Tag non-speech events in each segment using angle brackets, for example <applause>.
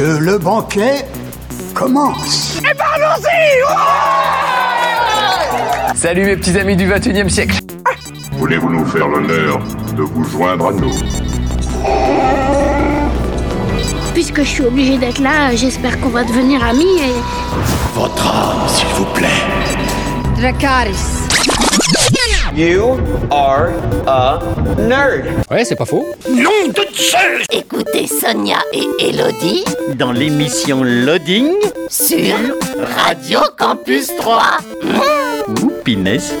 que le banquet commence. Et allons-y Salut mes petits amis du 21 e siècle Voulez-vous nous faire l'honneur de vous joindre à nous? Puisque je suis obligé d'être là, j'espère qu'on va devenir amis et... Votre âme, s'il vous plaît. Dracaris. You are a nerd. Ouais, c'est pas faux. Écoutez Sonia et Elodie Dans l'émission Loading. sur Radio Campus 3. Ouh, pinesse.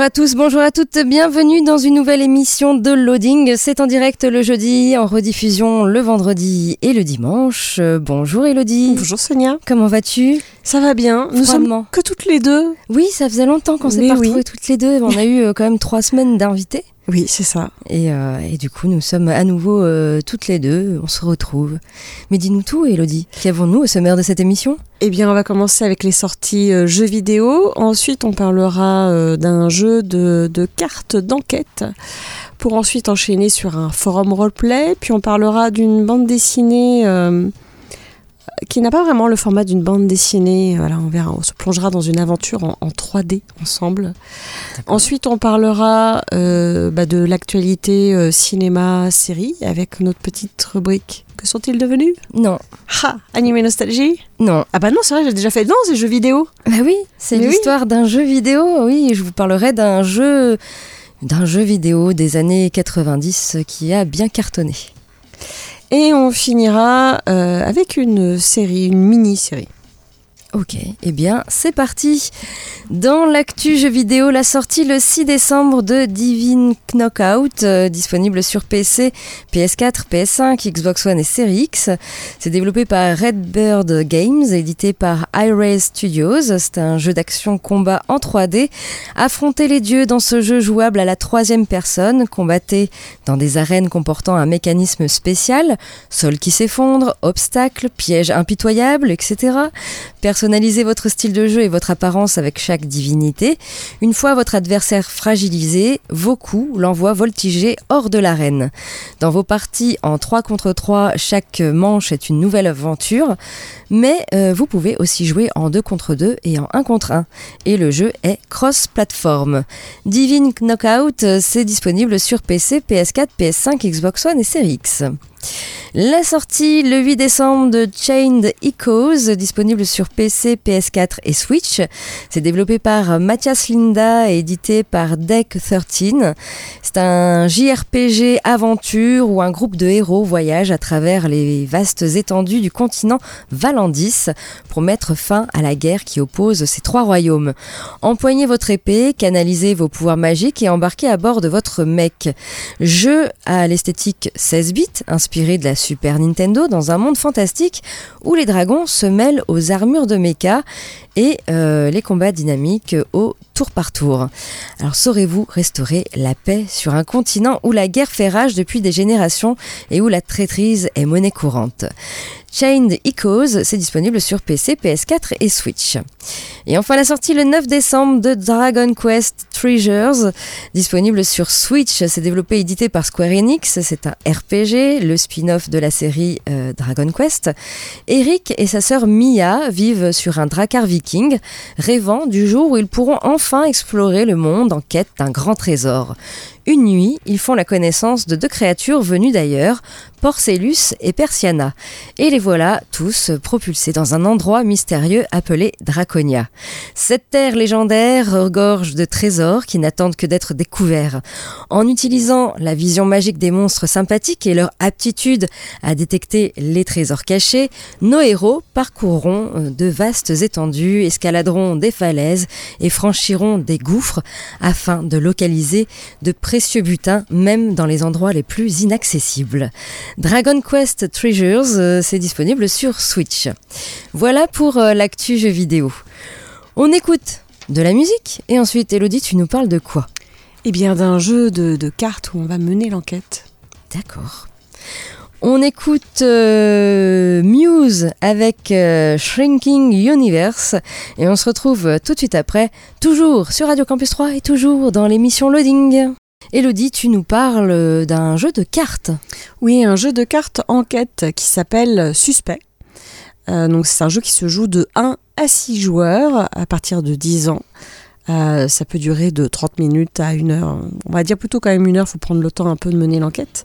Bonjour à tous, bonjour à toutes, bienvenue dans une nouvelle émission de Loading. C'est en direct le jeudi, en rediffusion le vendredi et le dimanche. Euh, bonjour Elodie. Bonjour Sonia. Comment vas-tu? Ça va bien. Nous sommes que toutes les deux. Oui, ça faisait longtemps qu'on s'est pas oui. retrouvés toutes les deux. On a eu euh, quand même trois semaines d'invités. Oui, c'est ça. Et, euh, et du coup, nous sommes à nouveau euh, toutes les deux. On se retrouve. Mais dis-nous tout, Elodie. Qu'avons-nous au sommaire de cette émission? Eh bien, on va commencer avec les sorties euh, jeux vidéo. Ensuite, on parlera d'un jeu de, de cartes d'enquête. Pour ensuite enchaîner sur un forum roleplay. Puis on parlera d'une bande dessinée qui n'a pas vraiment le format d'une bande dessinée. Voilà, on verra. On se plongera dans une aventure en, en 3D ensemble. Ensuite, on parlera euh, bah, de l'actualité euh, cinéma-série avec notre petite rubrique. Que sont-ils devenus? Non. Ha Animé Nostalgie? Non. Ah bah non, c'est vrai, j'ai déjà fait dans ces jeux vidéo. Bah oui, c'est Mais oui. l'histoire d'un jeu vidéo. Oui, je vous parlerai d'un jeu d'un jeu vidéo des années 90 qui a bien cartonné. Et on finira euh, avec une série, une mini-série. Ok, eh bien c'est parti. Dans l'actu jeu vidéo, la sortie le 6 décembre de Divine Knockout, euh, disponible sur PC, PS4, PS5, Xbox One et Series X. C'est développé par Redbird Games, édité par iRaise Studios. C'est un jeu d'action combat en 3D. Affrontez les dieux dans ce jeu jouable à la troisième personne, combattez dans des arènes comportant un mécanisme spécial, sol qui s'effondre, obstacles, pièges impitoyables, etc. Personnalisez votre style de jeu et votre apparence avec chaque divinité. Une fois votre adversaire fragilisé, vos coups l'envoient voltiger hors de l'arène. Dans vos parties en 3 contre 3, chaque manche est une nouvelle aventure, mais euh, vous pouvez aussi jouer en 2 contre 2 et en 1 contre 1. Et le jeu est cross-platform. Divine Knockout, euh, c'est disponible sur PC, PS4, PS5, Xbox One et Series X. La sortie le 8 décembre de Chained Echoes, disponible sur PC, PS4 et Switch. C'est développé par Mathias Linda et édité par Deck 13. C'est un JRPG aventure où un groupe de héros voyage à travers les vastes étendues du continent Valandis pour mettre fin à la guerre qui oppose ces trois royaumes. Empoignez votre épée, canalisez vos pouvoirs magiques et embarquez à bord de votre mech. Jeu à l'esthétique 16 bits, inspiré de la Super Nintendo dans un monde fantastique où les dragons se mêlent aux armures de mecha et euh, les combats dynamiques au tour par tour. Alors saurez-vous restaurer la paix sur un continent où la guerre fait rage depuis des générations et où la traîtrise est monnaie courante? Chained Echoes, c'est disponible sur PC, PS4 et Switch. Et enfin la sortie le 9 décembre de Dragon Quest Treasures, disponible sur Switch. C'est développé et édité par Square Enix. C'est un RPG, le spin-off de la série euh, Dragon Quest. Eric et sa sœur Mia vivent sur un dracar viking, rêvant du jour où ils pourront enfin explorer le monde en quête d'un grand trésor. Une nuit, ils font la connaissance de deux créatures venues d'ailleurs, Porcellus et Persiana. Voilà tous propulsés dans un endroit mystérieux appelé Draconia. Cette terre légendaire regorge de trésors qui n'attendent que d'être découverts. En utilisant la vision magique des monstres sympathiques et leur aptitude à détecter les trésors cachés, nos héros parcourront euh, de vastes étendues, escaladeront des falaises et franchiront des gouffres afin de localiser de précieux butins même dans les endroits les plus inaccessibles. Dragon Quest Treasures, euh, c'est disponible sur Switch. Voilà pour euh, l'actu jeu vidéo. On écoute de la musique et ensuite Elodie, tu nous parles de quoi? Eh bien, d'un jeu de, de cartes où on va mener l'enquête. D'accord. On écoute euh, Muse avec euh, Shrinking Universe et on se retrouve tout de suite après, toujours sur Radio Campus 3 et toujours dans l'émission Loading. Elodie, tu nous parles d'un jeu de cartes. Oui, un jeu de cartes enquête qui s'appelle Suspect. Euh, c'est un jeu qui se joue de 1 à 6 joueurs à partir de 10 ans. Euh, ça peut durer de 30 minutes à une heure. On va dire plutôt quand même une heure, il faut prendre le temps un peu de mener l'enquête.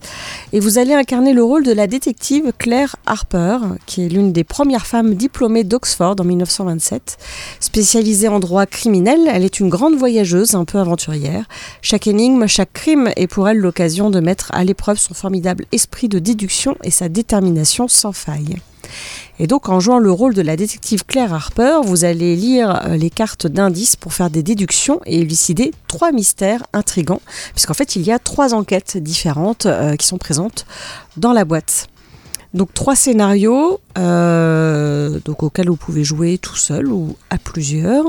Et vous allez incarner le rôle de la détective Claire Harper, qui est l'une des premières femmes diplômées d'Oxford en 1927. Spécialisée en droit criminel, elle est une grande voyageuse, un peu aventurière. Chaque énigme, chaque crime est pour elle l'occasion de mettre à l'épreuve son formidable esprit de déduction et sa détermination sans faille. Et donc en jouant le rôle de la détective Claire Harper, vous allez lire euh, les cartes d'indices pour faire des déductions et élucider trois mystères intrigants, puisqu'en fait il y a trois enquêtes différentes euh, qui sont présentes dans la boîte. Donc trois scénarios euh, donc auxquels vous pouvez jouer tout seul ou à plusieurs.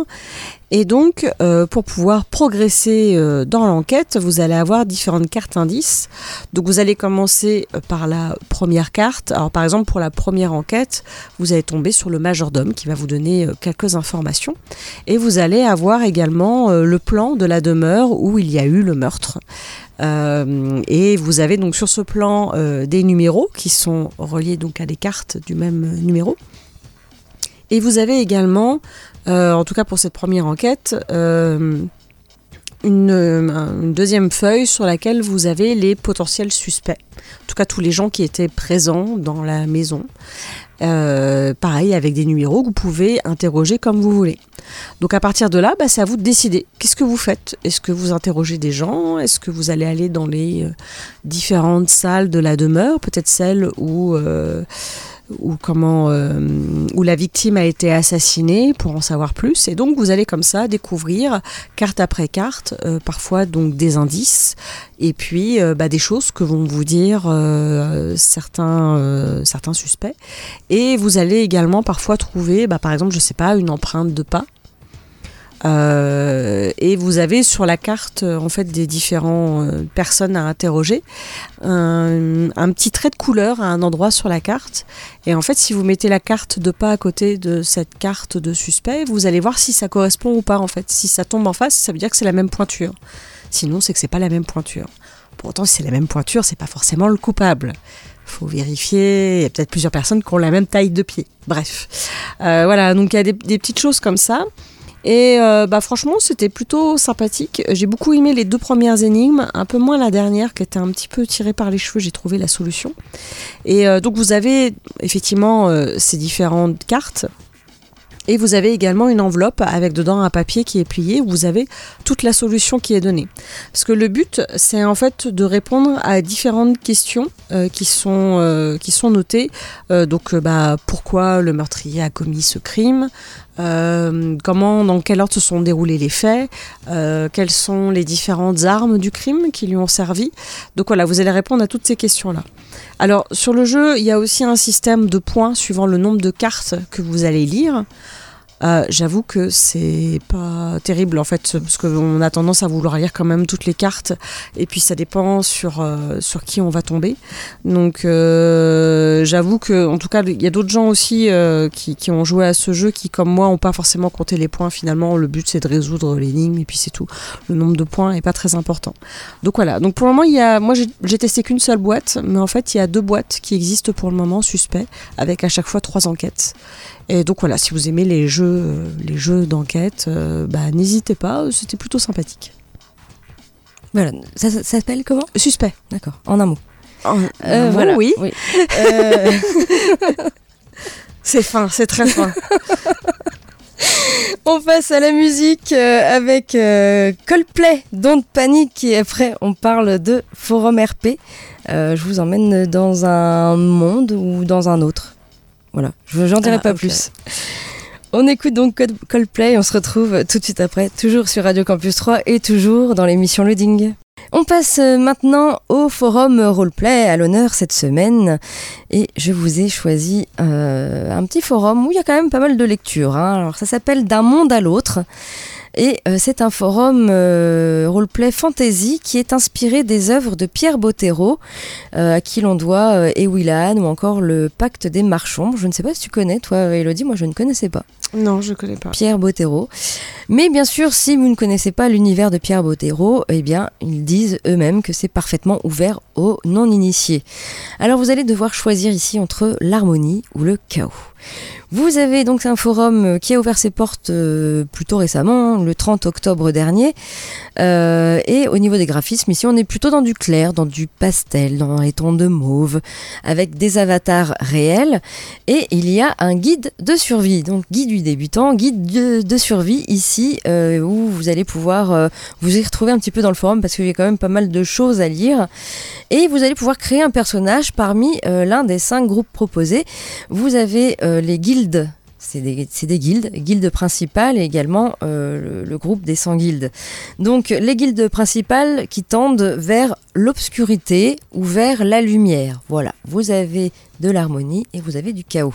Et donc euh, pour pouvoir progresser euh, dans l'enquête, vous allez avoir différentes cartes indices. Donc vous allez commencer par la première carte. Alors par exemple pour la première enquête, vous allez tomber sur le majordome qui va vous donner quelques informations. Et vous allez avoir également le plan de la demeure où il y a eu le meurtre. Euh, et vous avez donc sur ce plan euh, des numéros qui sont reliés donc à des cartes du même numéro. Et vous avez également, euh, en tout cas pour cette première enquête, une, une deuxième feuille sur laquelle vous avez les potentiels suspects. En tout cas tous les gens qui étaient présents dans la maison. Euh, pareil avec des numéros que vous pouvez interroger comme vous voulez. Donc à partir de là, bah, c'est à vous de décider. Qu'est-ce que vous faites? Est-ce que vous interrogez des gens? Est-ce que vous allez aller dans les euh, différentes salles de la demeure? Peut-être celle où, euh, où, comment, euh, où la victime a été assassinée pour en savoir plus. Et donc vous allez comme ça découvrir carte après carte, euh, parfois donc des indices et puis euh, bah, des choses que vont vous dire euh, certains, euh, certains suspects. Et vous allez également parfois trouver, bah, par exemple, je sais pas, une empreinte de pas. Euh, et vous avez sur la carte euh, en fait des différentes personnes à interroger un, petit trait de couleur à un endroit sur la carte et en fait si vous mettez la carte de pas à côté de cette carte de suspect vous allez voir si ça correspond ou pas en fait si ça tombe en face ça veut dire que c'est la même pointure sinon c'est que c'est pas la même pointure pourtant si c'est la même pointure c'est pas forcément le coupable faut vérifier. Il y a peut-être plusieurs personnes qui ont la même taille de pied. Bref, euh, voilà. Donc il y a des petites choses comme ça. Et euh, bah franchement, c'était plutôt sympathique. J'ai beaucoup aimé les deux premières énigmes, un peu moins la dernière qui était un petit peu tirée par les cheveux. J'ai trouvé la solution. Et euh, donc vous avez effectivement euh, ces différentes cartes. Et vous avez également une enveloppe avec dedans un papier qui est plié où vous avez toute la solution qui est donnée. Parce que le but, c'est en fait de répondre à différentes questions qui, sont, notées. Donc, bah, pourquoi le meurtrier a commis ce crime? Euh, comment, dans quel ordre se sont déroulés les faits, euh, quelles sont les différentes armes du crime qui lui ont servi. Donc voilà, vous allez répondre à toutes ces questions-là. Alors sur le jeu, il y a aussi un système de points suivant le nombre de cartes que vous allez lire. Euh, J'avoue que c'est pas terrible en fait, parce qu'on a tendance à vouloir lire quand même toutes les cartes, et puis ça dépend sur, euh, sur qui on va tomber. Donc euh, j'avoue que, en tout cas, il y a d'autres gens aussi euh, qui, qui ont joué à ce jeu qui, comme moi, ont pas forcément compté les points. Finalement, le but c'est de résoudre l'énigme, et puis c'est tout. Le nombre de points est pas très important. Donc voilà. Donc pour le moment, il y a, moi j'ai testé qu'une seule boîte, mais en fait il y a deux boîtes qui existent pour le moment, suspect, avec à chaque fois trois enquêtes. Et donc voilà, si vous aimez les jeux, euh, les jeux d'enquête, euh, bah, n'hésitez pas, euh, c'était plutôt sympathique. Voilà. Ça, ça- ça s'appelle comment? Suspect. D'accord. En un mot. En- Euh, voilà. oui, <laughs> Euh, c'est fin, c'est très fin. <laughs> on passe à la musique avec Coldplay, Don't Panic, et après on parle de Forum RP. Je vous emmène dans un monde ou dans un autre? Voilà, je j'en dirai Ah, pas plus. On écoute donc Coldplay et on se retrouve tout de suite après, toujours sur Radio Campus 3 et toujours dans l'émission Loading. On passe euh, maintenant au forum roleplay à l'honneur cette semaine et je vous ai choisi euh, un petit forum où il y a quand même pas mal de lectures. hein. Alors ça s'appelle D'un monde à l'autre Et euh, c'est un forum euh, roleplay fantasy qui est inspiré des œuvres de Pierre Bottero, euh, à qui l'on doit Ewilan ou encore le Pacte des Marchands. Je ne sais pas si tu connais, toi, Elodie, moi je ne connaissais pas. Non, je connais pas. Pierre Bottero. Mais bien sûr, si vous ne connaissez pas l'univers de Pierre Bottero, eh bien, ils disent eux-mêmes que c'est parfaitement ouvert aux non-initiés. Alors vous allez devoir choisir ici entre l'harmonie ou le chaos. Vous avez donc un forum euh, qui a ouvert ses portes euh, plutôt récemment, le 30 octobre dernier. Euh, et au niveau des graphismes, ici, on est plutôt dans du clair, dans du pastel, dans les tons de mauve, avec des avatars réels. Et il y a un guide de survie, donc guide du débutant, guide de, survie ici, euh, où vous allez pouvoir euh, vous y retrouver un petit peu dans le forum parce qu'il y a quand même pas mal de choses à lire. Et vous allez pouvoir créer un personnage parmi euh, l'un des cinq groupes proposés. Vous avez les guildes. C'est des, guildes, guildes principales et également euh, le, groupe des 100 guildes. Donc les guildes principales qui tendent vers l'obscurité ou vers la lumière. Voilà, vous avez de l'harmonie et vous avez du chaos.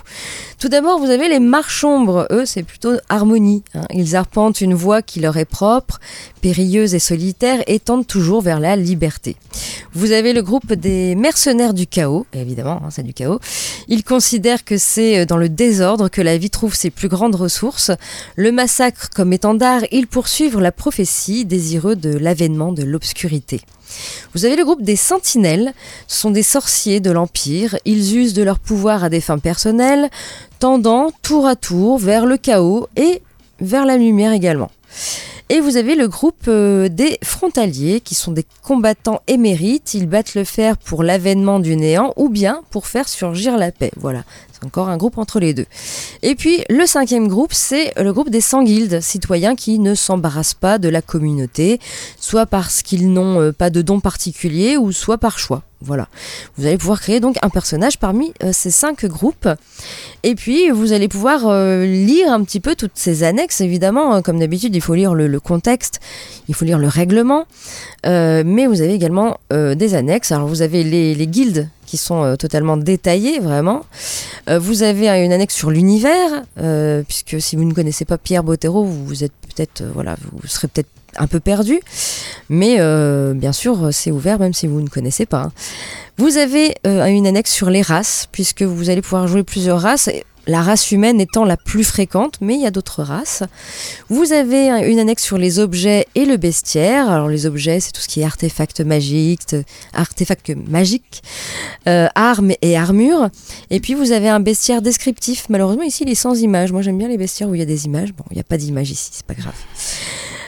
Tout d'abord, vous avez les marches-ombres. Eux, c'est plutôt harmonie. hein. Ils arpentent une voie qui leur est propre, périlleuse et solitaire, et tendent toujours vers la liberté. Vous avez le groupe des mercenaires du chaos, évidemment, hein, c'est du chaos. Ils considèrent que c'est euh, dans le désordre que la vie ses plus grandes ressources. Le massacre comme étendard, ils poursuivent la prophétie, désireux de l'avènement de l'obscurité. Vous avez le groupe des sentinelles, ce sont des sorciers de l'Empire, ils usent de leur pouvoir à des fins personnelles, tendant tour à tour vers le chaos et vers la lumière également. Et vous avez le groupe euh, des frontaliers qui sont des combattants émérites. Ils battent le fer pour l'avènement du néant ou bien pour faire surgir la paix. Voilà, encore un groupe entre les deux. Et puis le cinquième groupe, c'est le groupe des 100 guildes, citoyens qui ne s'embarrassent pas de la communauté, soit parce qu'ils n'ont euh, pas de dons particuliers ou soit par choix. Voilà. Vous allez pouvoir créer donc un personnage parmi euh, ces cinq groupes. Et puis, vous allez pouvoir euh, lire un petit peu toutes ces annexes. Évidemment, euh, comme d'habitude, il faut lire le, contexte, il faut lire le règlement. Mais vous avez également des annexes. Alors, vous avez les guildes qui sont euh, totalement détaillées, vraiment. Euh, vous avez une annexe sur l'univers, euh, puisque si vous ne connaissez pas Pierre Bottero, vous, êtes peut-être, voilà, vous serez peut-être un peu perdu, mais bien sûr c'est ouvert même si vous ne connaissez pas. hein. Vous avez une annexe sur les races, puisque vous allez pouvoir jouer plusieurs races, la race humaine étant la plus fréquente, mais il y a d'autres races. Vous avez un- une annexe sur les objets et le bestiaire. Alors les objets, c'est tout ce qui est artefacts magiques, artefacts magiques, euh, armes et armures. Et puis vous avez un bestiaire descriptif. Malheureusement ici il est sans images. Moi j'aime bien les bestiaires où il y a des images. Bon, il n'y a pas d'image ici, c'est pas grave.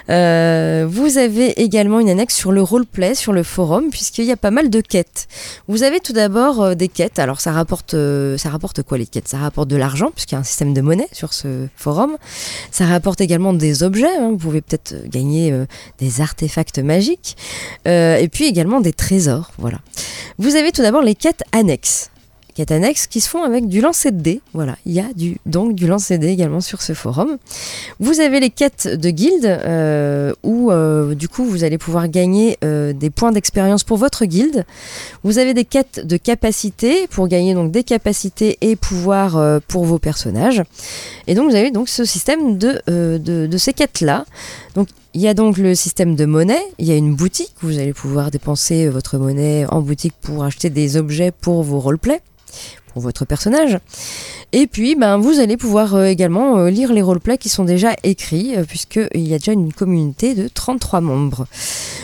Euh, vous avez également une annexe sur le roleplay sur le forum puisqu'il y a pas mal de quêtes. Vous avez tout d'abord euh, des quêtes. Alors ça rapporte, euh, ça rapporte quoi les quêtes? Ça rapporte de l'argent puisqu'il y a un système de monnaie sur ce forum. Ça rapporte également des objets. hein. Vous pouvez peut-être gagner des artefacts magiques Euh, et puis également des trésors. Voilà. Vous avez tout d'abord les quêtes annexes quêtes annexes qui se font avec du lancer de dés. Voilà, il y a donc du lancer de dés également sur ce forum. Vous avez les quêtes de guilde euh, où euh, du coup vous allez pouvoir gagner euh, des points d'expérience pour votre guilde. Vous avez des quêtes de capacité pour gagner donc des capacités et pouvoirs euh, pour vos personnages. Et donc vous avez donc ce système de, de, de ces quêtes-là. Donc il y a donc le système de monnaie, il y a une boutique, vous allez pouvoir dépenser euh, votre monnaie en boutique pour acheter des objets pour vos roleplays, votre personnage. Et puis, ben, vous allez pouvoir euh, également euh, lire les roleplays qui sont déjà écrits, euh, puisqu'il y a déjà une communauté de 33 membres.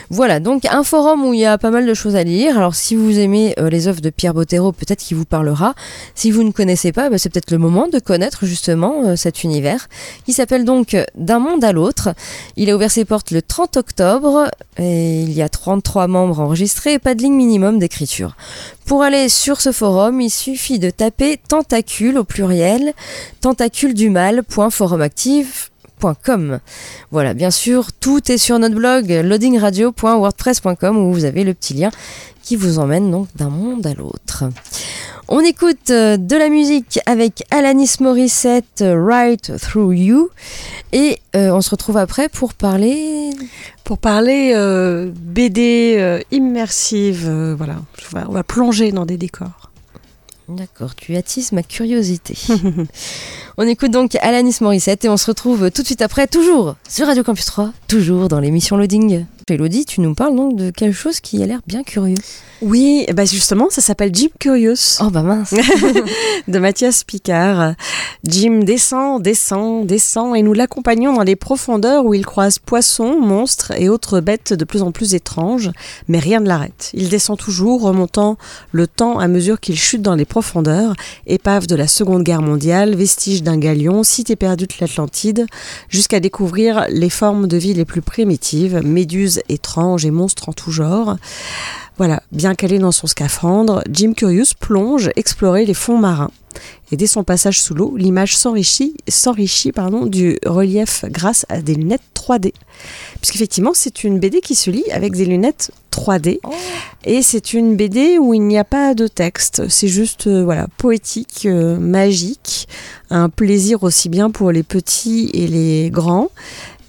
Voilà, donc un forum où il y a pas mal de choses à lire. Alors, si vous aimez les œuvres de Pierre Bottero, peut-être qu'il vous parlera. Si vous ne connaissez pas, ben, c'est peut-être le moment de connaître justement cet univers, qui s'appelle donc D'un monde à l'autre. Il a ouvert ses portes le 30 octobre, et il y a 33 membres enregistrés et pas de ligne minimum d'écriture. Pour aller sur ce forum, il suffit de taper tentacule au pluriel, tentacule du mal.forumactive.com. Voilà, bien sûr, tout est sur notre blog loadingradio.wordpress.com où vous avez le petit lien qui vous emmène donc d'un monde à l'autre. On écoute euh, de la musique avec Alanis Morissette, euh, Right Through You, et euh, on se retrouve après pour parler Pour parler BD immersive, voilà, on va plonger dans des décors. D'accord, tu attises ma curiosité. <laughs> on écoute donc Alanis Morissette et on se retrouve tout de suite après, toujours sur Radio Campus 3, toujours dans l'émission Loading. Elodie, tu nous parles donc de quelque chose qui a l'air bien curieux. Oui, bah justement, ça s'appelle Jim Curious. Oh bah mince <laughs> De Mathias Picard. Jim descend, descend, descend et nous l'accompagnons dans les profondeurs où il croise poissons, monstres et autres bêtes de plus en plus étranges, mais rien ne l'arrête. Il descend toujours, remontant le temps à mesure qu'il chute dans les profondeurs, épave de la Seconde Guerre mondiale, vestige d'un galion, cité perdue de l'Atlantide, jusqu'à découvrir les formes de vie les plus primitives, méduses étranges et monstres en tout genre. Voilà, bien calé dans son scaphandre, Jim Curious plonge explorer les fonds marins. Et dès son passage sous l'eau, l'image s'enrichit, s'enrichit pardon, du relief grâce à des lunettes 3D. Puisqu'effectivement, c'est une BD qui se lit avec des lunettes 3D. Et c'est une BD où il n'y a pas de texte. C'est juste euh, voilà, poétique, euh, magique, un plaisir aussi bien pour les petits et les grands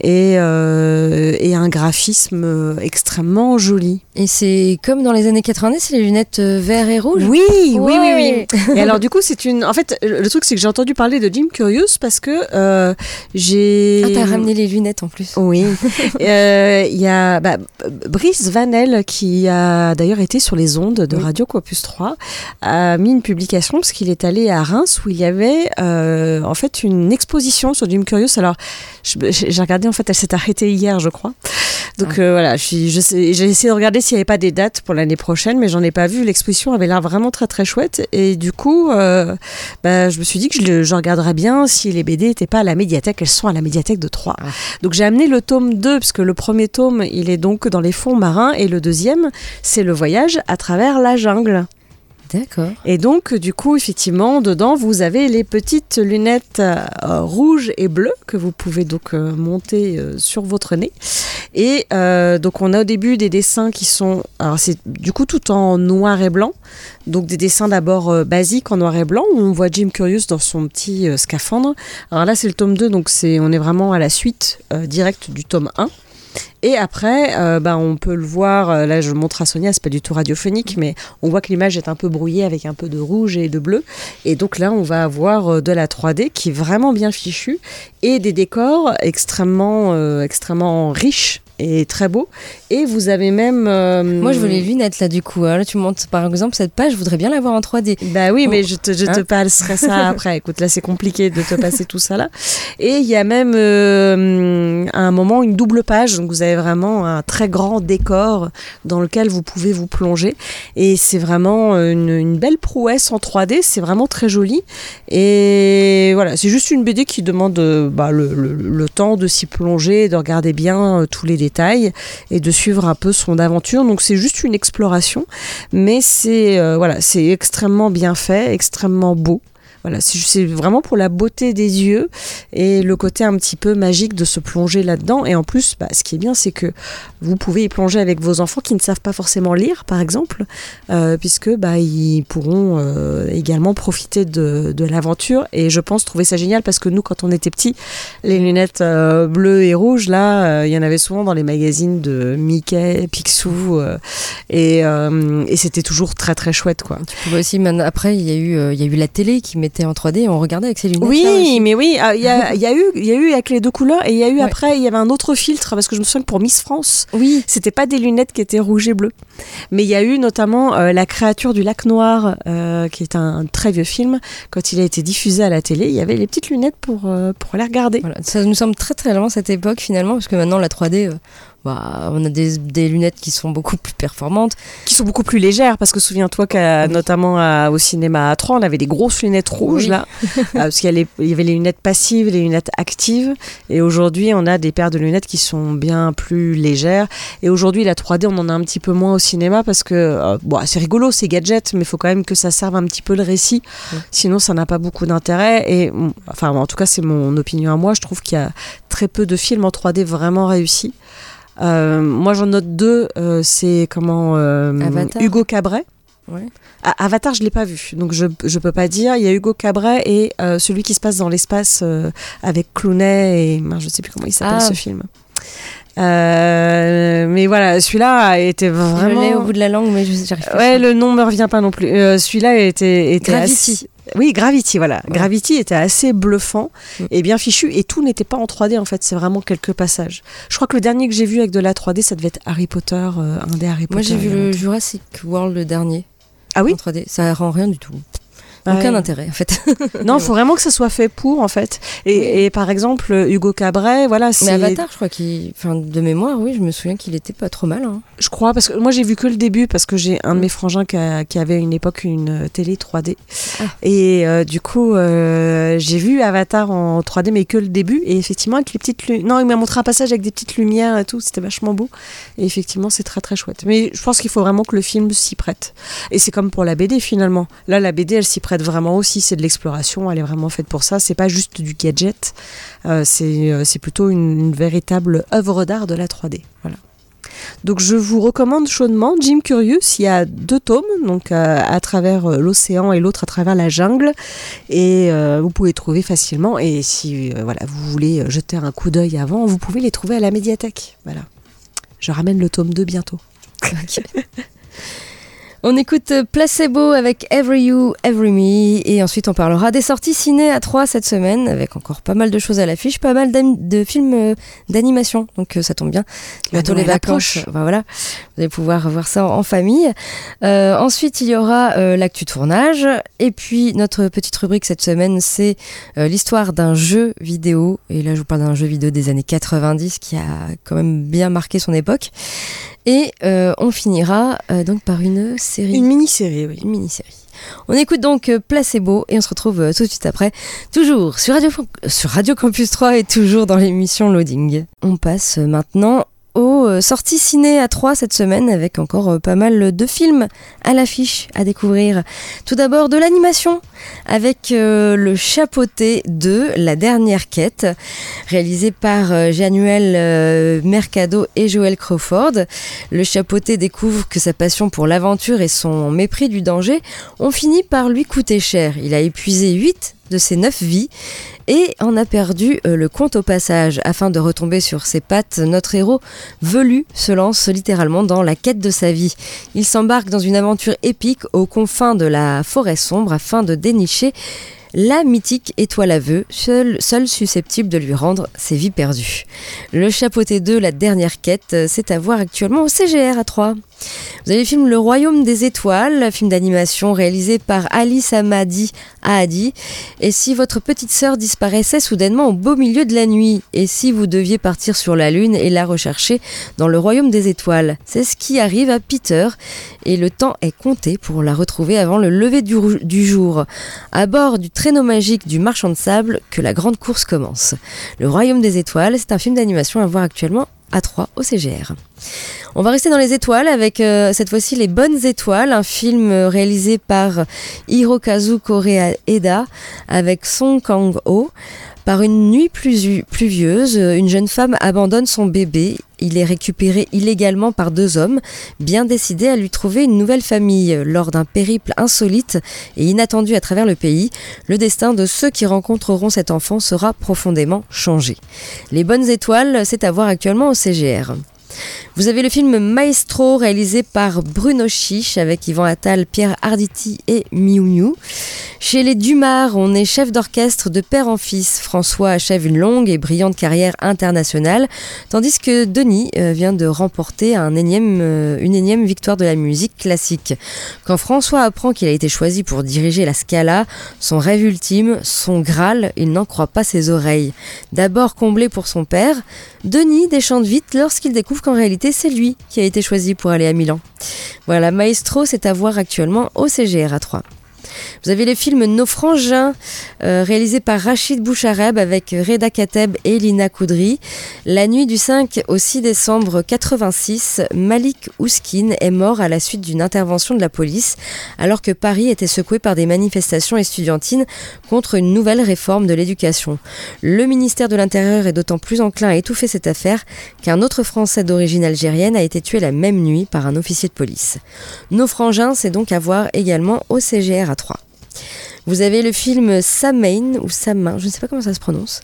et, euh, et un graphisme euh, extrêmement joli. Et c'est comme dans les années 90, c'est les lunettes euh, vert et rouge Oui, oui, oui, oui. Et alors du coup, c'est une... En fait, le truc, c'est que j'ai entendu parler de Jim Curious parce que euh, j'ai... Ah, t'as ramené les lunettes en plus. Oui. <laughs> Euh, Il y a bah, Brice Vanel, qui a d'ailleurs été sur les ondes de. Radio Campus 3, a mis une publication parce qu'il est allé à Reims où il y avait euh, en fait une exposition sur Jim Curious. Alors, j'ai regardé, en fait, elle s'est arrêtée hier, je crois. Donc euh, voilà, j'ai essayé de regarder s'il n'y avait pas des dates pour l'année prochaine, mais j'en ai pas vu. L'exposition avait l'air vraiment très très chouette. Et du coup, euh, bah, je me suis dit que je, le- je regarderais bien si les BD n'étaient pas à la médiathèque. Elles sont à la médiathèque de Troyes. Donc j'ai amené le tome 2, parce que le premier tome, il est donc dans les fonds marins, et le deuxième, c'est le voyage à travers la jungle. D'accord. Et donc, du coup, effectivement, dedans, vous avez les petites lunettes euh, rouges et bleues que vous pouvez donc euh, monter euh, sur votre nez. Et donc, on a au début des dessins qui sont, alors c'est du coup tout en noir et blanc. Donc, des dessins d'abord basiques en noir et blanc où on voit Jim Curious dans son petit scaphandre. Alors là, c'est le tome 2, donc c'est, on est vraiment à la suite directe du tome 1. Et après, euh, bah, on peut le voir, euh, là je le montre à Sonia, c'est pas du tout radiophonique, mais on voit que l'image est un peu brouillée avec un peu de rouge et de bleu. Et donc là, on va avoir euh, de la 3D qui est vraiment bien fichue et des décors extrêmement, extrêmement riches et très beaux. Et vous avez même... euh, Moi, je veux les lunettes là du coup. hein. Là, tu montes par exemple cette page, je voudrais bien la voir en 3D. Bah oui, mais Oh. je te, je te Hein passerai ça <laughs> après. Écoute, là, c'est compliqué de te passer tout ça là. Et il y a même euh, à un moment une double page. Donc, vous avez vraiment un très grand décor dans lequel vous pouvez vous plonger. Et c'est vraiment une, une belle prouesse en 3D. C'est vraiment très joli. Et voilà, c'est juste une BD qui demande euh, bah, le, le- le temps de s'y plonger, de regarder bien euh, tous les détails et de suivre un peu son aventure. Donc, c'est juste une exploration mais c'est euh, voilà, c'est extrêmement bien fait, extrêmement beau. Voilà, c'est vraiment pour la beauté des yeux et le côté un petit peu magique de se plonger là-dedans. Et en plus, bah, ce qui est bien, c'est que vous pouvez y plonger avec vos enfants qui ne savent pas forcément lire, par exemple, euh, puisque bah, ils pourront euh, également profiter de, de l'aventure. Et je pense trouver ça génial parce que nous, quand on était petits, les lunettes euh, bleues et rouges, là, euh, il y en avait souvent dans les magazines de Mickey, Picsou, et, et c'était toujours très très chouette, quoi. Tu pouvais aussi après il y a eu il y a eu la télé qui mettait en 3D et on regardait avec ses lunettes. là Oui, aussi. mais oui, ah, il y, a, <laughs> y a eu, il y a eu avec les deux couleurs et il y a eu Ouais. après, il y avait un autre filtre parce que je me souviens que pour Miss France, Oui. c'était pas des lunettes qui étaient rouges et bleues, mais il y a eu notamment euh, la créature du lac noir, euh, qui est un, très vieux film. Quand il a été diffusé à la télé, il y avait les petites lunettes pour euh, pour les regarder. Voilà, ça nous semble très très loin cette époque finalement, parce que maintenant la 3D, euh, bah, on a des, des lunettes qui sont beaucoup plus performantes. qui sont beaucoup plus légères parce que souviens-toi qu'à notamment à- au cinéma à 3 on avait des grosses lunettes rouges Oui. là. <laughs> Euh, parce qu'il y, avait les lunettes passives les lunettes actives. Et aujourd'hui on a des paires de lunettes qui sont bien plus légères. Et aujourd'hui la 3D on en a un petit peu moins au cinéma parce que euh, bon, c'est rigolo c'est gadget mais il faut quand même que ça serve un petit peu le récit. Sinon ça n'a pas beaucoup d'intérêt. Et mm, enfin en tout cas c'est mon opinion à moi. Je trouve qu'il y a très peu de films en 3D vraiment réussis moi j'en note deux, euh, c'est comment euh, Avatar. Hugo Cabret. Ouais. Ah, Avatar, je l'ai pas vu, donc je je peux pas dire. Il y a Hugo Cabret et euh, celui qui se passe dans l'espace euh, avec Clooney et je sais plus comment il s'appelle Ah. ce film. Euh, mais voilà, celui-là a été Je l'ai vraiment. au bout de la langue, mais je- j'arrive pas. Ouais, le nom me revient pas non plus. Euh, celui-là était, était Gravity. assez- Oui, Gravity, voilà. Ouais. Gravity était assez bluffant Mm. et bien fichu et tout n'était pas en 3D en fait, c'est vraiment quelques passages. Je crois que le dernier que j'ai vu avec de la 3D, ça devait être Harry Potter, euh, un des Harry Potter. Moi, j'ai vu le. Jurassic World le dernier. Ah oui? En 3D. Ça rend rien du tout. Ouais. Aucun intérêt, en fait. <laughs> Non, il faut vraiment que ça soit fait pour en fait. Et, et par exemple, Hugo Cabret, voilà, Mais. Avatar, je crois qu'il. Enfin, de mémoire, oui, je me souviens qu'il était pas trop mal. hein. Je crois, parce que moi j'ai vu que le début, parce que j'ai un de mes frangins qui, a- qui avait à une époque une euh, télé 3D. Ah. Et euh, du coup, euh, j'ai vu Avatar en 3D, mais que le début. Et effectivement, avec les petites lu- Non, il m'a montré un passage avec des petites lumières et tout, c'était vachement beau. Et effectivement, c'est très très chouette. Mais je pense qu'il faut vraiment que le film s'y prête. Et c'est comme pour la BD finalement. Là, la BD, elle s'y prête vraiment aussi. C'est de l'exploration, elle est vraiment faite pour ça. C'est pas juste du gadget. Euh, c'est euh, plutôt une, une véritable œuvre d'art de la 3D. Voilà. Donc je vous recommande chaudement Jim Curious. Il y a deux tomes, donc euh, à travers euh, l'océan et l'autre à travers la jungle, et euh, vous pouvez trouver facilement. Et si euh, voilà vous voulez jeter un coup d'œil avant, vous pouvez les trouver à la médiathèque. Voilà. Je ramène le tome 2 bientôt. <laughs> On écoute Placebo avec Every You, Every Me et ensuite on parlera des sorties ciné à 3 cette semaine avec encore pas mal de choses à l'affiche, pas mal de films euh, d'animation donc euh, ça tombe bien. Bientôt les vacances, approche. bah voilà, vous allez pouvoir voir ça en famille. Euh, ensuite il y aura euh, l'actu tournage et puis notre petite rubrique cette semaine c'est euh, l'histoire d'un jeu vidéo et là je vous parle d'un jeu vidéo des années 90 qui a quand même bien marqué son époque. Et euh, on finira euh, donc par une série. Une mini-série, oui. Une mini-série. On écoute donc euh, Placebo et on se retrouve tout de suite après, toujours sur Radio, sur Radio Campus 3 et toujours dans l'émission Loading. On passe maintenant aux euh, sorties ciné à 3 cette semaine avec encore euh, pas mal de films à l'affiche à découvrir. Tout d'abord de l'animation avec euh, le chapeauté de La dernière quête réalisé par Januel Mercado et Joël Crawford. Le chapeauté découvre que sa passion pour l'aventure et son mépris du danger ont fini par lui coûter cher. Il a épuisé 8 de ses 9 vies et en a perdu euh, le compte au passage. Afin de retomber sur ses pattes, notre héros velu se lance littéralement dans la quête de sa vie. Il s'embarque dans une aventure épique aux confins de la forêt sombre afin de dénicher la mythique étoile à vœux, seule, susceptible de lui rendre ses vies perdues. Le chapeauté 2, la dernière quête, euh, c'est à voir actuellement au CGR à 3. Vous avez le film Le Royaume des Étoiles, film d'animation réalisé par Ali Samadi Ahadi. Et si votre petite sœur disparaissait soudainement au beau milieu de la nuit? Et si vous deviez partir sur la Lune et la rechercher dans le Royaume des Étoiles? C'est ce qui arrive à Peter et le temps est compté pour la retrouver avant le lever du, du jour. À bord du traîneau magique du marchand de sable que la grande course commence. Le Royaume des Étoiles, c'est un film d'animation à voir actuellement à 3 au CGR. On va rester dans les étoiles avec euh, cette fois-ci Les Bonnes Étoiles, un film euh, réalisé par Hirokazu Koreeda avec Song Kang-ho. Par une nuit pluvieuse, une jeune femme abandonne son bébé. Il est récupéré illégalement par deux hommes, bien décidés à lui trouver une nouvelle famille. Lors d'un périple insolite et inattendu à travers le pays, le destin de ceux qui rencontreront cet enfant sera profondément changé. Les Bonnes Étoiles, c'est à voir actuellement au CGR. Vous avez le film Maestro réalisé par Bruno Chiche avec Yvan Attal, Pierre Arditi et Miu Miu. Chez les Dumas, on est chef d'orchestre de père en fils. François achève une longue et brillante carrière internationale, tandis que Denis euh, vient de remporter euh, une énième victoire de la musique classique. Quand François apprend qu'il a été choisi pour diriger la Scala, son rêve ultime, son Graal, il n'en croit pas ses oreilles. D'abord comblé pour son père, Denis déchante vite lorsqu'il découvre qu'en réalité c'est lui qui a été choisi pour aller à Milan. Voilà, Maestro, c'est à voir actuellement au CGR à 3. Vous avez les films Nos euh, réalisés par Rachid Bouchareb avec Reda Kateb et Lina Koudry. La nuit du 5 au 6 décembre 86, Malik Ouskin est mort à la suite d'une intervention de la police, alors que Paris était secoué par des manifestations estudiantines contre une nouvelle réforme de l'éducation. Le ministère de l'Intérieur est d'autant plus enclin à étouffer cette affaire qu'un autre Français d'origine algérienne a été tué la même nuit par un officier de police. Nos Frangins, c'est donc à voir également au CGR à 3. Vous avez le film Samain ou Samain, je ne sais pas comment ça se prononce.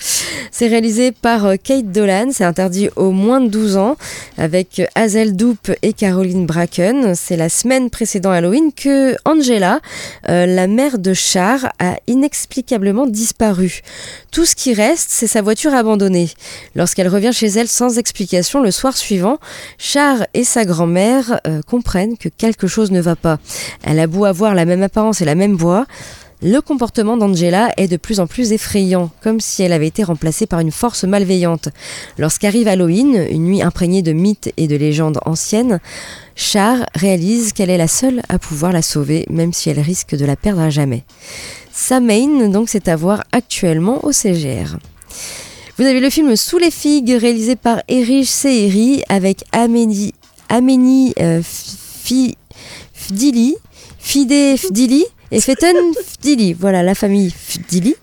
C'est réalisé par euh, Kate Dolan, c'est interdit aux moins de 12 ans avec Hazel Doupe et Caroline Bracken. C'est la semaine précédant Halloween que Angela, euh, la mère de Char, a inexplicablement disparu. Tout ce qui reste, c'est sa voiture abandonnée. Lorsqu'elle revient chez elle sans explication le soir suivant, Char et sa grand-mère euh, comprennent que quelque chose ne va pas. Elle a beau avoir la même apparence et la même voix, le comportement d'Angela est de plus en plus effrayant, comme si elle avait été remplacée par une force malveillante. Lorsqu'arrive Halloween, une nuit imprégnée de mythes et de légendes anciennes, Char réalise qu'elle est la seule à pouvoir la sauver, même si elle risque de la perdre à jamais. Samain, donc, c'est à voir actuellement au CGR. Vous avez le film Sous les figues, réalisé par Erich Seheri, avec Amélie, Amélie euh, Fdili, Fide Fdili et Feten Fdili. Voilà, la famille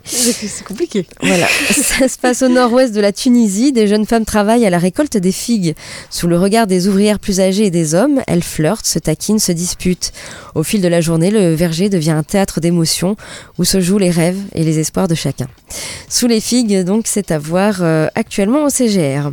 C'est compliqué. Voilà, ça se passe au nord-ouest de la Tunisie. Des jeunes femmes travaillent à la récolte des figues. Sous le regard des ouvrières plus âgées et des hommes, elles flirtent, se taquinent, se disputent. Au fil de la journée, le verger devient un théâtre d'émotions où se jouent les rêves et les espoirs de chacun. Sous les figues, donc, c'est à voir euh, actuellement au CGR.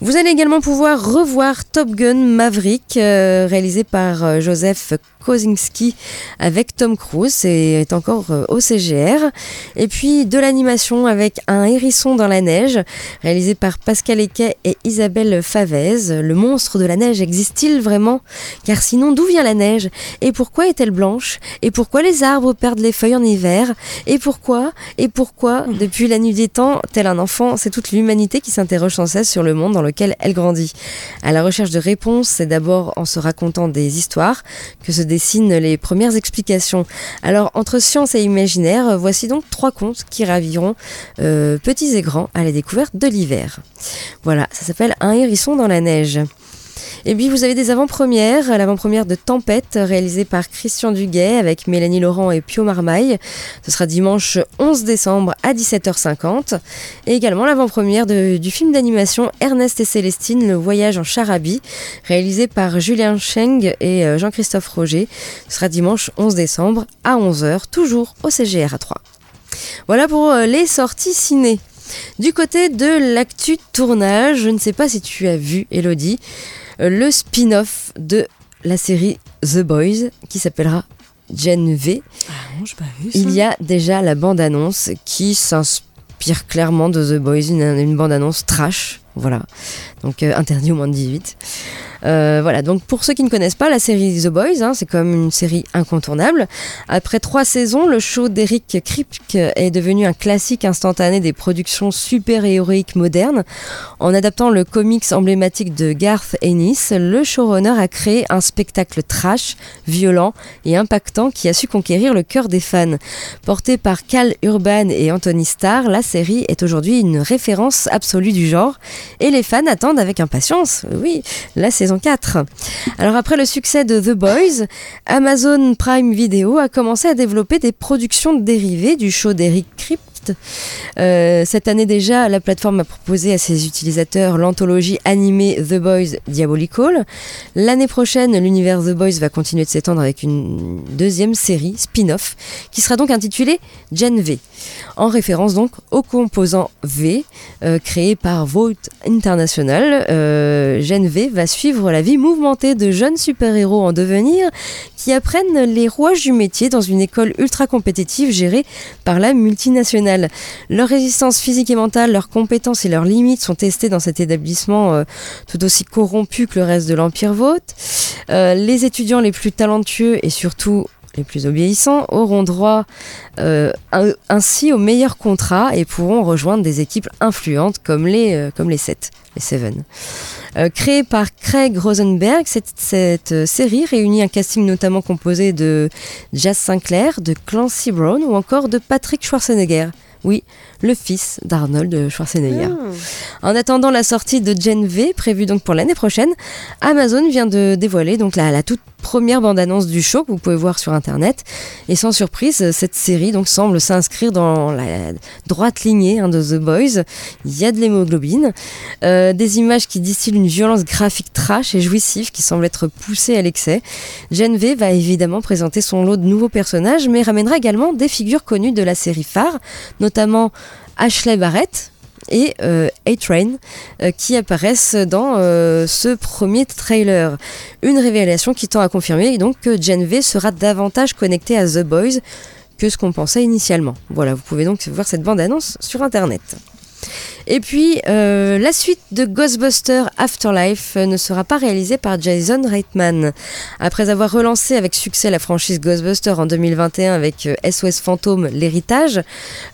Vous allez également pouvoir revoir Top Gun Maverick, euh, réalisé par euh, Joseph Kosinski avec Tom Cruise et est encore au CGR. Et puis de l'animation avec Un hérisson dans la neige, réalisé par Pascal Equet et Isabelle Favez. Le monstre de la neige existe-t-il vraiment? Car sinon, d'où vient la neige? Et pourquoi est-elle blanche? Et pourquoi les arbres perdent les feuilles en hiver? Et pourquoi? Et pourquoi Depuis la nuit des temps, tel un enfant, c'est toute l'humanité qui s'interroge sans cesse sur le monde dans lequel elle grandit? À la recherche de réponses, c'est d'abord en se racontant des histoires que se dessinent les premières explications. Alors, entre science et imaginaire, voici donc trois contes qui raviront euh, petits et grands à la découverte de l'hiver. Voilà, ça s'appelle Un hérisson dans la neige. Et puis vous avez des avant-premières, l'avant-première de Tempête réalisée par Christian Duguay avec Mélanie Laurent et Pio Marmaille. Ce sera dimanche 11 décembre à 17h50. Et également l'avant-première du film d'animation Ernest et Célestine, Le voyage en charabie, réalisé par Julien Cheng et euh, Jean-Christophe Roger. Ce sera dimanche 11 décembre à 11h, toujours au CGR à 3. Voilà pour euh, les sorties ciné. Du côté de l'actu tournage, je ne sais pas si tu as vu, Elodie, euh, le spin-off de la série The Boys qui s'appellera Gen V. Ah non, pas vu ça. Il y a déjà la bande-annonce qui s'inspire clairement de The Boys, une, une bande-annonce trash, voilà, donc euh, interdit au moins de 18. Euh, voilà, donc pour ceux qui ne connaissent pas la série The Boys, hein, c'est comme une série incontournable. Après trois saisons, le show d'Eric Kripke est devenu un classique instantané des productions super-héroïques modernes. En adaptant le comics emblématique de Garth Ennis, le showrunner a créé un spectacle trash, violent et impactant qui a su conquérir le cœur des fans. Porté par Cal Urban et Anthony Starr, la série est aujourd'hui une référence absolue du genre et les fans attendent avec impatience, oui, la saison 4. Alors après le succès de The Boys, Amazon Prime Video a commencé à développer des productions dérivées du show d'Eric Kripke euh, cette année déjà, la plateforme a proposé à ses utilisateurs l'anthologie animée The Boys Diabolical. L'année prochaine, l'univers The Boys va continuer de s'étendre avec une deuxième série spin-off qui sera donc intitulée Gen V, en référence donc au composant V euh, créé par Vote International. Euh, Gen V va suivre la vie mouvementée de jeunes super-héros en devenir qui apprennent les rouages du métier dans une école ultra compétitive gérée par la multinationale. Leur résistance physique et mentale, leurs compétences et leurs limites sont testées dans cet établissement euh, tout aussi corrompu que le reste de l'Empire Vote. Euh, les étudiants les plus talentueux et surtout les plus obéissants auront droit euh, ainsi aux meilleurs contrats et pourront rejoindre des équipes influentes comme les, euh, comme les 7, les Seven. Euh, créée par Craig Rosenberg, cette, cette euh, série réunit un casting notamment composé de Jazz Sinclair, de Clancy Brown ou encore de Patrick Schwarzenegger. Oui, le fils d'Arnold Schwarzenegger. En attendant la sortie de Gen V, prévue donc pour l'année prochaine, Amazon vient de dévoiler donc la, la toute première bande-annonce du show que vous pouvez voir sur internet. Et sans surprise, cette série donc semble s'inscrire dans la droite lignée hein, de The Boys. Il y a de l'hémoglobine, euh, des images qui distillent une violence graphique trash et jouissive qui semble être poussée à l'excès. Gen V va évidemment présenter son lot de nouveaux personnages, mais ramènera également des figures connues de la série phare, notamment Ashley Barrett, et euh, A-Train euh, qui apparaissent dans euh, ce premier trailer. Une révélation qui tend à confirmer donc que Gen V sera davantage connecté à The Boys que ce qu'on pensait initialement. Voilà, vous pouvez donc voir cette bande-annonce sur internet. Et puis, euh, la suite de Ghostbusters Afterlife euh, ne sera pas réalisée par Jason Reitman. Après avoir relancé avec succès la franchise Ghostbusters en 2021 avec SOS euh, Fantôme, l'héritage,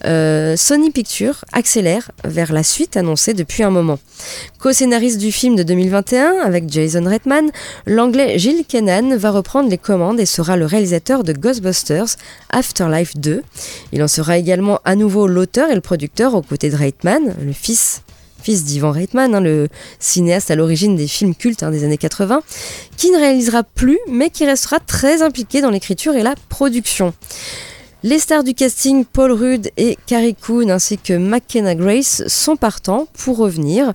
Sony Pictures accélère vers la suite annoncée depuis un moment. Co-scénariste du film de 2021 avec Jason Reitman, l'anglais Gilles Kennan va reprendre les commandes et sera le réalisateur de Ghostbusters Afterlife 2. Il en sera également à nouveau l'auteur et le producteur aux côtés de Reitman, fils fils d'Ivan Reitman, hein, le cinéaste à l'origine des films cultes hein, des années 80, qui ne réalisera plus, mais qui restera très impliqué dans l'écriture et la production. Les stars du casting, Paul Rudd et Carrie Coon ainsi que McKenna Grace, sont partants pour revenir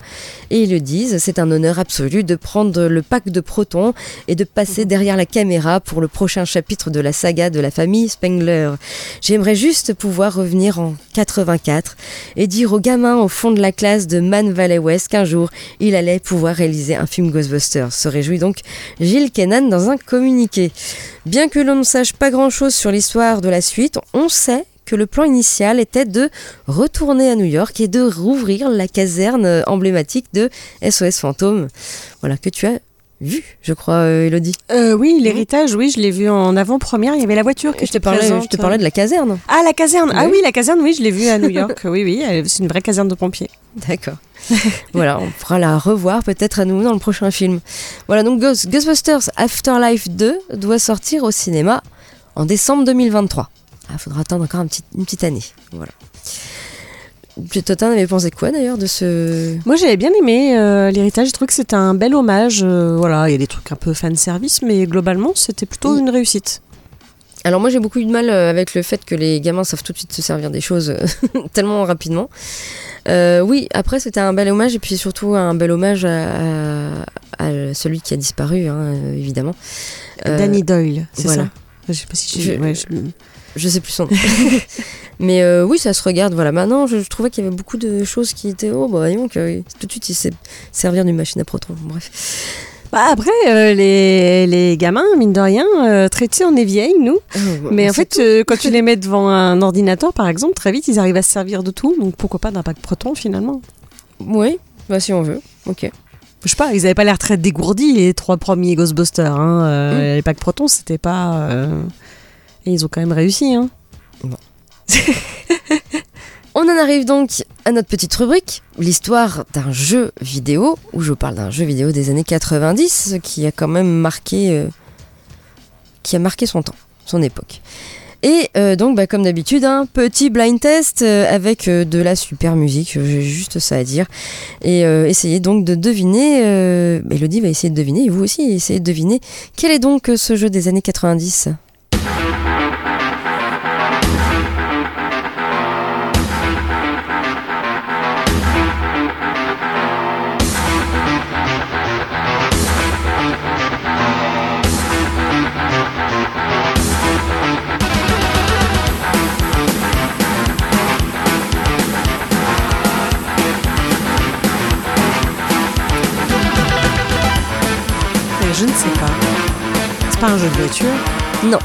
et ils le disent, c'est un honneur absolu de prendre le pack de protons et de passer mhm. derrière la caméra pour le prochain chapitre de la saga de la famille Spengler. J'aimerais juste pouvoir revenir en 84 et dire aux gamins au fond de la classe de Man Valley West qu'un jour il allait pouvoir réaliser un film Ghostbusters. Se réjouit donc Gilles Kennan dans un communiqué. Bien que l'on ne sache pas grand-chose sur l'histoire de la suite, on sait que le plan initial était de retourner à New York et de rouvrir la caserne emblématique de SOS Fantôme. Voilà, que tu as vu, je crois, euh, Elodie. Euh, oui, l'héritage, oui, je l'ai vu en avant-première. Il y avait la voiture que je te parlais. Je te parlais de la caserne. Ah, la caserne. Ah oui, la caserne, oui, je l'ai vue à New York. oui, oui, c'est une vraie caserne de pompiers. <laughs> D'accord. voilà, on pourra la revoir peut-être à nouveau dans le prochain film. Voilà, donc Ghostbusters Afterlife 2 doit sortir au cinéma en décembre 2023. Il ah, faudra attendre encore une petite année. Voilà. Totin avait pensé quoi d'ailleurs de ce. Moi j'avais bien aimé euh, l'héritage, je trouve que c'était un bel hommage. Euh, voilà, il y a des trucs un peu fan service, mais globalement c'était plutôt une réussite. Alors moi j'ai beaucoup eu de mal euh, avec le fait que les gamins savent tout de suite se servir des choses <laughs> tellement rapidement. oui, après c'était un bel hommage et puis surtout un bel hommage à, celui qui a disparu, hein, évidemment. Danny Doyle, c'est ça? Je sais pas si je... je... sais plus son nom. <laughs> Mais euh, oui, ça se regarde. Voilà. Maintenant, je, trouvais qu'il y avait beaucoup de choses qui étaient. Oh, bah, voyons que tout de suite, il sait servir d'une machine à protons. Bref. Bah après, euh, les, les, gamins, mine de rien, euh, traités, on est vieilles, nous. Oh, bah, Mais en fait, euh, quand tu les mets devant un ordinateur, par exemple, très vite, ils arrivent à se servir de tout. Donc pourquoi pas d'un pack proton, finalement? Oui, bah si on veut. Ok. Je sais pas, ils avaient pas l'air très dégourdis, les trois premiers Ghostbusters. Hein. Mm. Les packs protons, c'était pas. Et ils ont quand même réussi. Hein. <laughs> On en arrive donc à notre petite rubrique, l'histoire d'un jeu vidéo, où je parle d'un jeu vidéo des années 90 qui a quand même marqué, euh, qui a marqué son temps, son époque. Et euh, donc, bah, comme d'habitude, un petit blind test euh, avec de la super musique, j'ai juste ça à dire. Et essayez donc de deviner, Elodie va essayer de deviner, et vous aussi essayez de deviner, quel est donc ce jeu des années 90 C'est pas un jeu de voiture Non.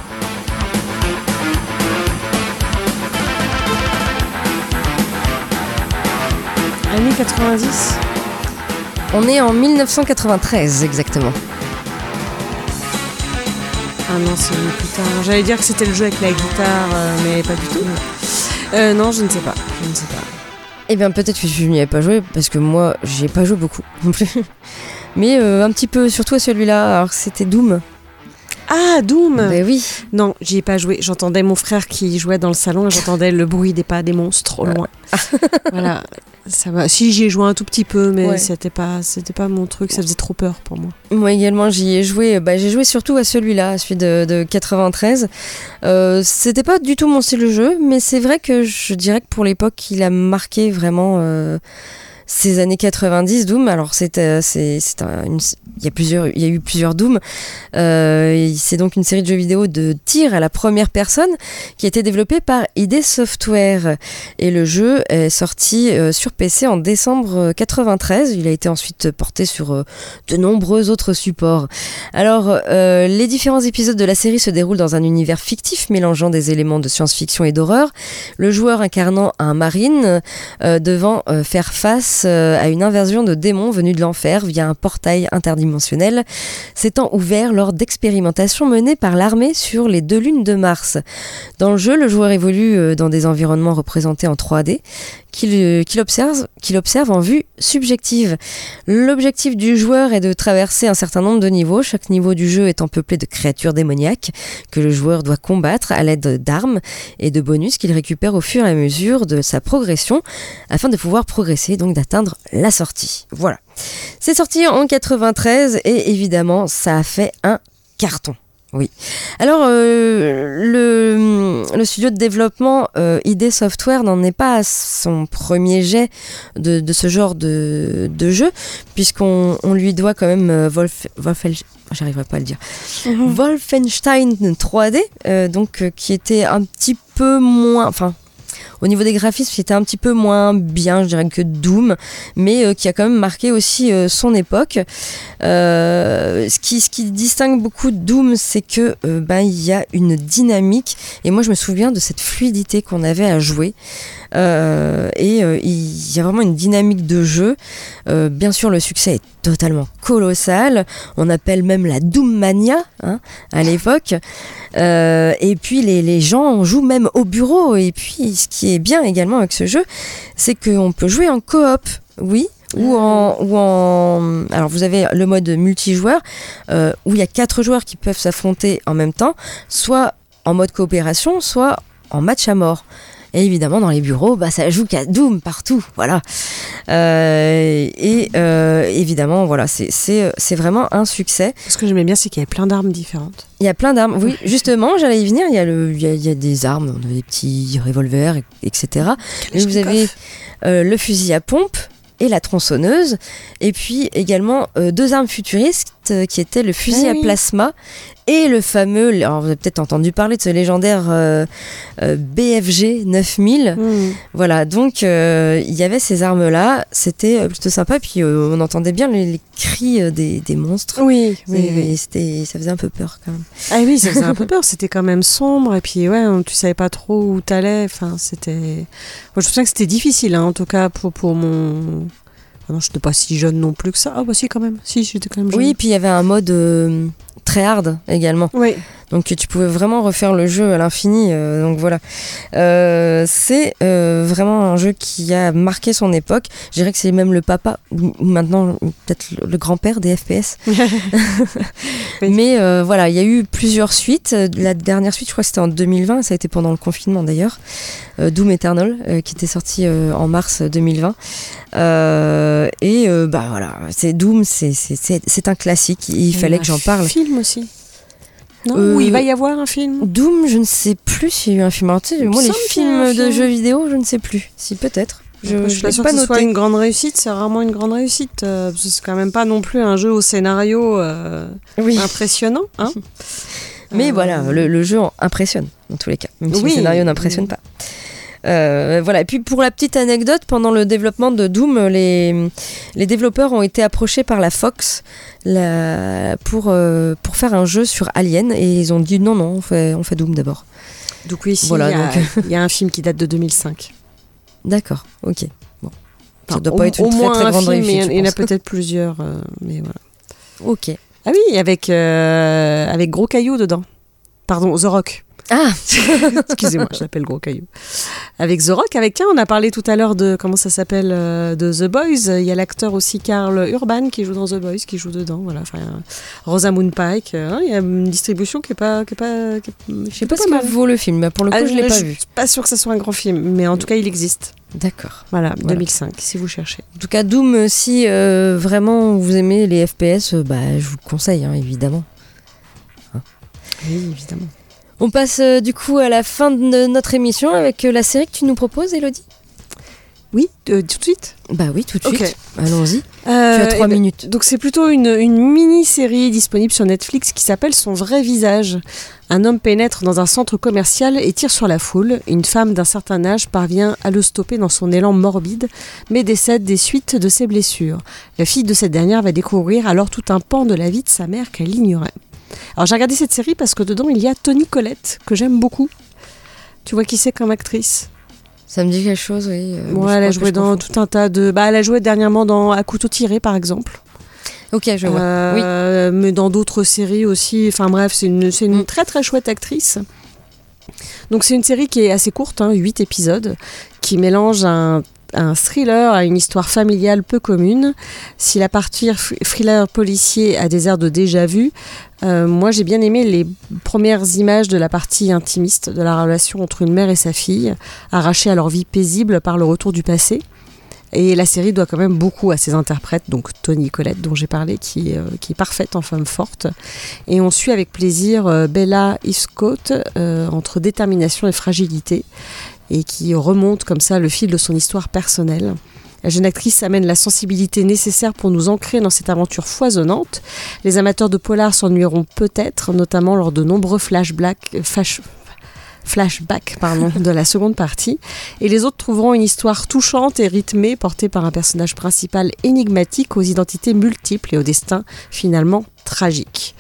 Année 90 On est en 1993 exactement. Ah non, c'est plus tard. J'allais dire que c'était le jeu avec la guitare, euh, mais pas du tout. Euh, non, je ne sais pas. Je ne sais pas. Eh bien, peut-être que je n'y avais pas joué parce que moi, j'ai pas joué beaucoup non plus <laughs> mais euh, un petit peu, surtout à celui-là. Alors c'était Doom. Ah, Doom Ben oui. Non, j'y ai pas joué. J'entendais mon frère qui jouait dans le salon et j'entendais le bruit des pas des monstres au loin. <laughs> voilà. Ça va. Si j'y ai joué un tout petit peu, mais Ouais. c'était pas, c'était pas mon truc. Ça faisait trop peur pour moi. Moi également, j'y ai joué. Bah, j'ai joué surtout à celui-là, à celui de, de 93. Euh, C'était pas du tout mon style de jeu, mais c'est vrai que je dirais que pour l'époque, il a marqué vraiment euh, ces années 90. Doom. Alors c'est euh, c'est il y a plusieurs il y a eu plusieurs Doom. Euh, c'est donc une série de jeux vidéo de tir à la première personne qui a été développée par ID Software et le jeu est sorti euh, sur PC en décembre euh, 93. Il a été ensuite porté sur de nombreux autres supports. Alors, les différents épisodes de la série se déroulent dans un univers fictif mélangeant des éléments de science-fiction et d'horreur. Le joueur incarnant un marine devant faire face euh, à une invasion de démons venus de l'enfer via un portail interdimensionnel s'étant ouvert lors d'expérimentations menées par l'armée sur les deux lunes de Mars. Dans le jeu, le joueur évolue euh, dans des environnements représentés en 3D qu'il euh, qu'il observe, en vue subjective. L'objectif du joueur est de traverser un certain nombre de niveaux, chaque niveau du jeu étant peuplé de créatures démoniaques que le joueur doit combattre à l'aide d'armes et de bonus qu'il récupère au fur et à mesure de sa progression afin de pouvoir progresser, donc la sortie. Voilà. C'est sorti en 93 et évidemment ça a fait un carton. Oui. Alors, euh, le, le studio de développement euh, ID Software n'en est pas à son premier jet de, de ce genre de, de jeu, puisqu'on on lui doit quand même euh, Wolf, Wolfenstein- j'arriverai pas à le dire, Wolfenstein 3D, euh, donc qui était un petit peu moins, enfin. Au niveau des graphismes, c'était un petit peu moins bien, je dirais, que Doom, mais euh, qui a quand même marqué aussi euh, son époque. Euh, ce, qui, distingue beaucoup Doom, c'est que ben, y a une dynamique. Et moi, je me souviens de cette fluidité qu'on avait à jouer. Et il y a vraiment une dynamique de jeu. Bien sûr, le succès est totalement colossal. On appelle même la Doom Mania hein, à l'époque. Euh, et puis les, les gens jouent même au bureau. Et puis, ce qui est bien également avec ce jeu, c'est qu'on peut jouer en coop. Oui, ou en, ou en alors vous avez le mode multijoueur euh, où il y a quatre joueurs qui peuvent s'affronter en même temps soit en mode coopération soit en match à mort et évidemment dans les bureaux bah ça joue qu'à Doom partout voilà Euh, et euh, évidemment voilà c'est vraiment un succès Ce que j'aimais bien, c'est qu'il y avait plein d'armes différentes. il y a plein d'armes. Oui, justement, j'allais y venir. Il y, a le, il, y a, il y a des armes, on a des petits revolvers, et- etc. Mais vous avez euh, le fusil à pompe et la tronçonneuse. Et puis également euh, deux armes futuristes euh, qui étaient le fusil Ah à plasma et le fameux, alors vous avez peut-être entendu parler de ce légendaire euh, euh, BFG 9000. Hmm. Voilà, donc euh, il y avait ces armes-là, c'était plutôt sympa, puis on entendait bien les, les cris des, des monstres. Oui, oui, c'était, ça faisait un peu peur quand même. Ah oui, ça faisait un peu <laughs> peur. C'était quand même sombre. Et puis, ouais, tu savais pas trop où t'allais. Enfin, c'était. Moi, je me que c'était difficile, hein, en tout cas, pour, pour mon. Ah non, je n'étais pas si jeune non plus que ça. Ah, bah si, quand même. Si, j'étais quand même jeune. Oui, puis il y avait un mode très hard également. Oui. Donc tu pouvais vraiment refaire le jeu à l'infini. euh, donc voilà. Euh, c'est euh, vraiment un jeu qui a marqué son époque. Je dirais que c'est même le papa, ou maintenant peut-être le, grand-père des FPS. <laughs> <laughs> Mais voilà, il y a eu plusieurs suites. La dernière suite, je crois que c'était en 2020. Ça a été pendant le confinement d'ailleurs. Doom Eternal, qui était sorti en mars 2020. Euh, et bah voilà, c'est Doom, c'est- un classique. Il fallait que j'en parle. Un film aussi. Non Euh, Ou il va y avoir un film Doom, je ne sais plus s'il y a eu un film. Alors, tu sais, moi, les films de film. jeux vidéo, je ne sais plus. Si, peut-être. Je ne suis pas sûre pas que ce soit une grande réussite, c'est rarement une grande réussite. euh, parce que c'est quand même pas non plus un jeu au scénario euh, Oui. impressionnant. Hein <laughs> Mais Euh, voilà, le, le jeu impressionne, dans tous les cas. Même si Oui. le scénario n'impressionne pas. Euh, voilà. Et puis pour la petite anecdote, pendant le développement de Doom, les, les développeurs ont été approchés par la Fox la- pour, euh, pour faire un jeu sur Alien et ils ont dit non, non, on fait, on fait Doom d'abord. Donc oui, Voilà, il, y a, donc- <laughs> y a un film qui date de 2005. D'accord, ok. Bon. Ça doit au, pas être une au très moins très grande film, réussite. il y en- je il y en a <laughs> peut-être plusieurs. euh, mais voilà. Ok. Ah oui, avec, euh, avec Gros Caillou dedans. Pardon, The Rock. Ah <laughs> Excusez-moi, je l'appelle Gros Caillou. Avec The Rock, avec qui on a parlé tout à l'heure de comment ça s'appelle euh, de The Boys. Il y a l'acteur aussi Carl Urban qui joue dans The Boys, qui joue dedans. Voilà. Enfin, Rosamund Pike. euh, il y a une distribution qui est pas, qui est pas, qui est- Je sais pas ce que vaut le film, pour le coup, Ah, je l'ai pas je vu. suis pas sûr que ce soit un grand film, mais en tout cas, il existe. D'accord. Voilà, Voilà. 2005, si vous cherchez. En tout cas, Doom, si euh, vraiment vous aimez les FPS, euh, bah, je vous le conseille, hein, évidemment. Oui, évidemment. On passe euh, du coup à la fin de notre émission avec euh, la série que tu nous proposes, Elodie Oui, euh, tout de suite Bah oui, tout de suite. Allons-y. Tu as trois eh ben, minutes. Donc c'est plutôt une, une mini-série disponible sur Netflix qui s'appelle Son vrai visage. Un homme pénètre dans un centre commercial et tire sur la foule. Une femme d'un certain âge parvient à le stopper dans son élan morbide, mais décède des suites de ses blessures. La fille de cette dernière va découvrir alors tout un pan de la vie de sa mère qu'elle ignorait. Alors j'ai regardé cette série parce que dedans il y a Toni Collette, que j'aime beaucoup. Tu vois qui c'est comme actrice? Ça me dit quelque chose, oui. euh, je Ouais, elle a joué dans tout un tas de... Bah, elle a joué dernièrement dans À couteau tiré par exemple. Ok, je vois. oui. Euh, Mais dans d'autres séries aussi. Enfin bref, c'est une, c'est une Mm. très très chouette actrice. Donc c'est une série qui est assez courte, hein, 8 épisodes, qui mélange un, un thriller à une histoire familiale peu commune. Si la partie thriller policier a des airs de déjà vu, euh, moi j'ai bien aimé les premières images de la partie intimiste de la relation entre une mère et sa fille, arrachée à leur vie paisible par le retour du passé. Et la série doit quand même beaucoup à ses interprètes, donc Tony Collette dont j'ai parlé, qui, est, euh, qui est parfaite en femme forte. Et on suit avec plaisir euh, Bella euh, entre détermination et fragilité, et qui remonte comme ça le fil de son histoire personnelle. La jeune actrice amène la sensibilité nécessaire pour nous ancrer dans cette aventure foisonnante. Les amateurs de polar s'ennuieront peut-être, notamment lors de nombreux flashbacks, flash- flashbacks pardon, <laughs> de la seconde partie. Et les autres trouveront une histoire touchante et rythmée, portée par un personnage principal énigmatique aux identités multiples et au destin finalement tragique.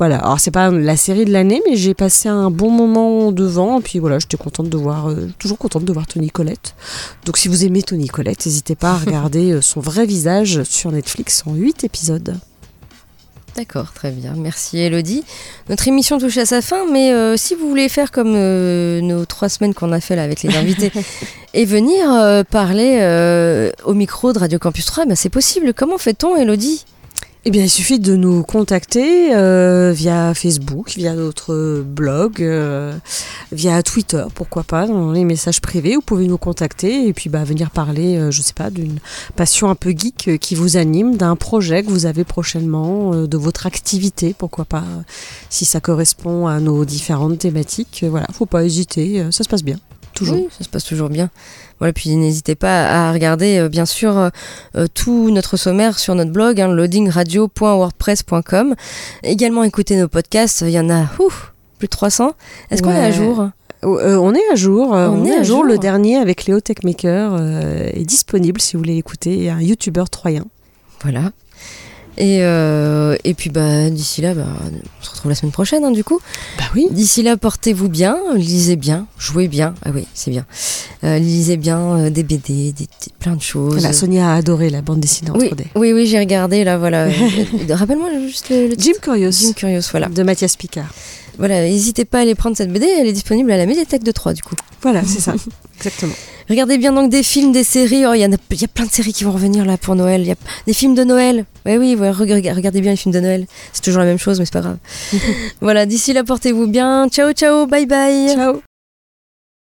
Voilà, alors c'est pas la série de l'année, mais j'ai passé un bon moment devant, et puis voilà, j'étais contente de voir, euh, toujours contente de voir Tony Collette. Donc si vous aimez Tony Collette, n'hésitez pas à <laughs> regarder euh, son vrai visage sur Netflix en 8 épisodes. D'accord, très bien. Merci Elodie. Notre émission touche à sa fin, mais euh, si vous voulez faire comme euh, nos trois semaines qu'on a fait là avec les invités <laughs> et venir euh, parler au micro de Radio Campus 3, ben, c'est possible. Comment fait-on, Elodie? Eh bien, il suffit de nous contacter euh, via Facebook, via notre blog, euh, via Twitter, pourquoi pas, dans les messages privés. Vous pouvez nous contacter et puis bah, venir parler, euh, je sais pas, d'une passion un peu geek euh, qui vous anime, d'un projet que vous avez prochainement, euh, de votre activité, pourquoi pas, euh, si ça correspond à nos différentes thématiques. Voilà, faut pas hésiter, ça se passe bien. Toujours. Oui, ça se passe toujours bien. Voilà, puis n'hésitez pas à regarder euh, bien sûr euh, euh, tout notre sommaire sur notre blog, hein, loadingradio.wordpress.com. Également écouter nos podcasts, il y en a ouf, plus de 300. Est-ce qu'on est à jour? Euh, on est à jour. euh, On on, est est, à à jour. jour. Le dernier avec Léo Techmaker euh, est disponible si vous voulez l'écouter. Un youtubeur troyen. Voilà. Et, euh, et puis bah, d'ici là, bah, on se retrouve la semaine prochaine hein, du coup. Bah oui. D'ici là, portez-vous bien, lisez bien, jouez bien. Ah oui, c'est bien. Euh, lisez bien euh, des BD, des, plein de choses. Voilà, Sonia a adoré la bande dessinée en oui, 3D. oui, oui, j'ai regardé là, voilà. <laughs> Rappelle-moi juste le, le Jim. Curious Jim Curious, voilà. de Mathias Picard. Voilà, n'hésitez pas à aller prendre cette BD, elle est disponible à la médiathèque de Troyes du coup. Voilà, <laughs> c'est ça. Exactement. Regardez bien donc des films, des séries. Oh, Il y, a, il y a plein de séries qui vont revenir là pour Noël. Il y a des films de Noël. Ouais, oui, ouais, reg- regardez bien les films de Noël. C'est toujours la même chose, mais c'est pas grave. <laughs> voilà, d'ici là, portez-vous bien. Ciao, ciao, bye bye. Ciao.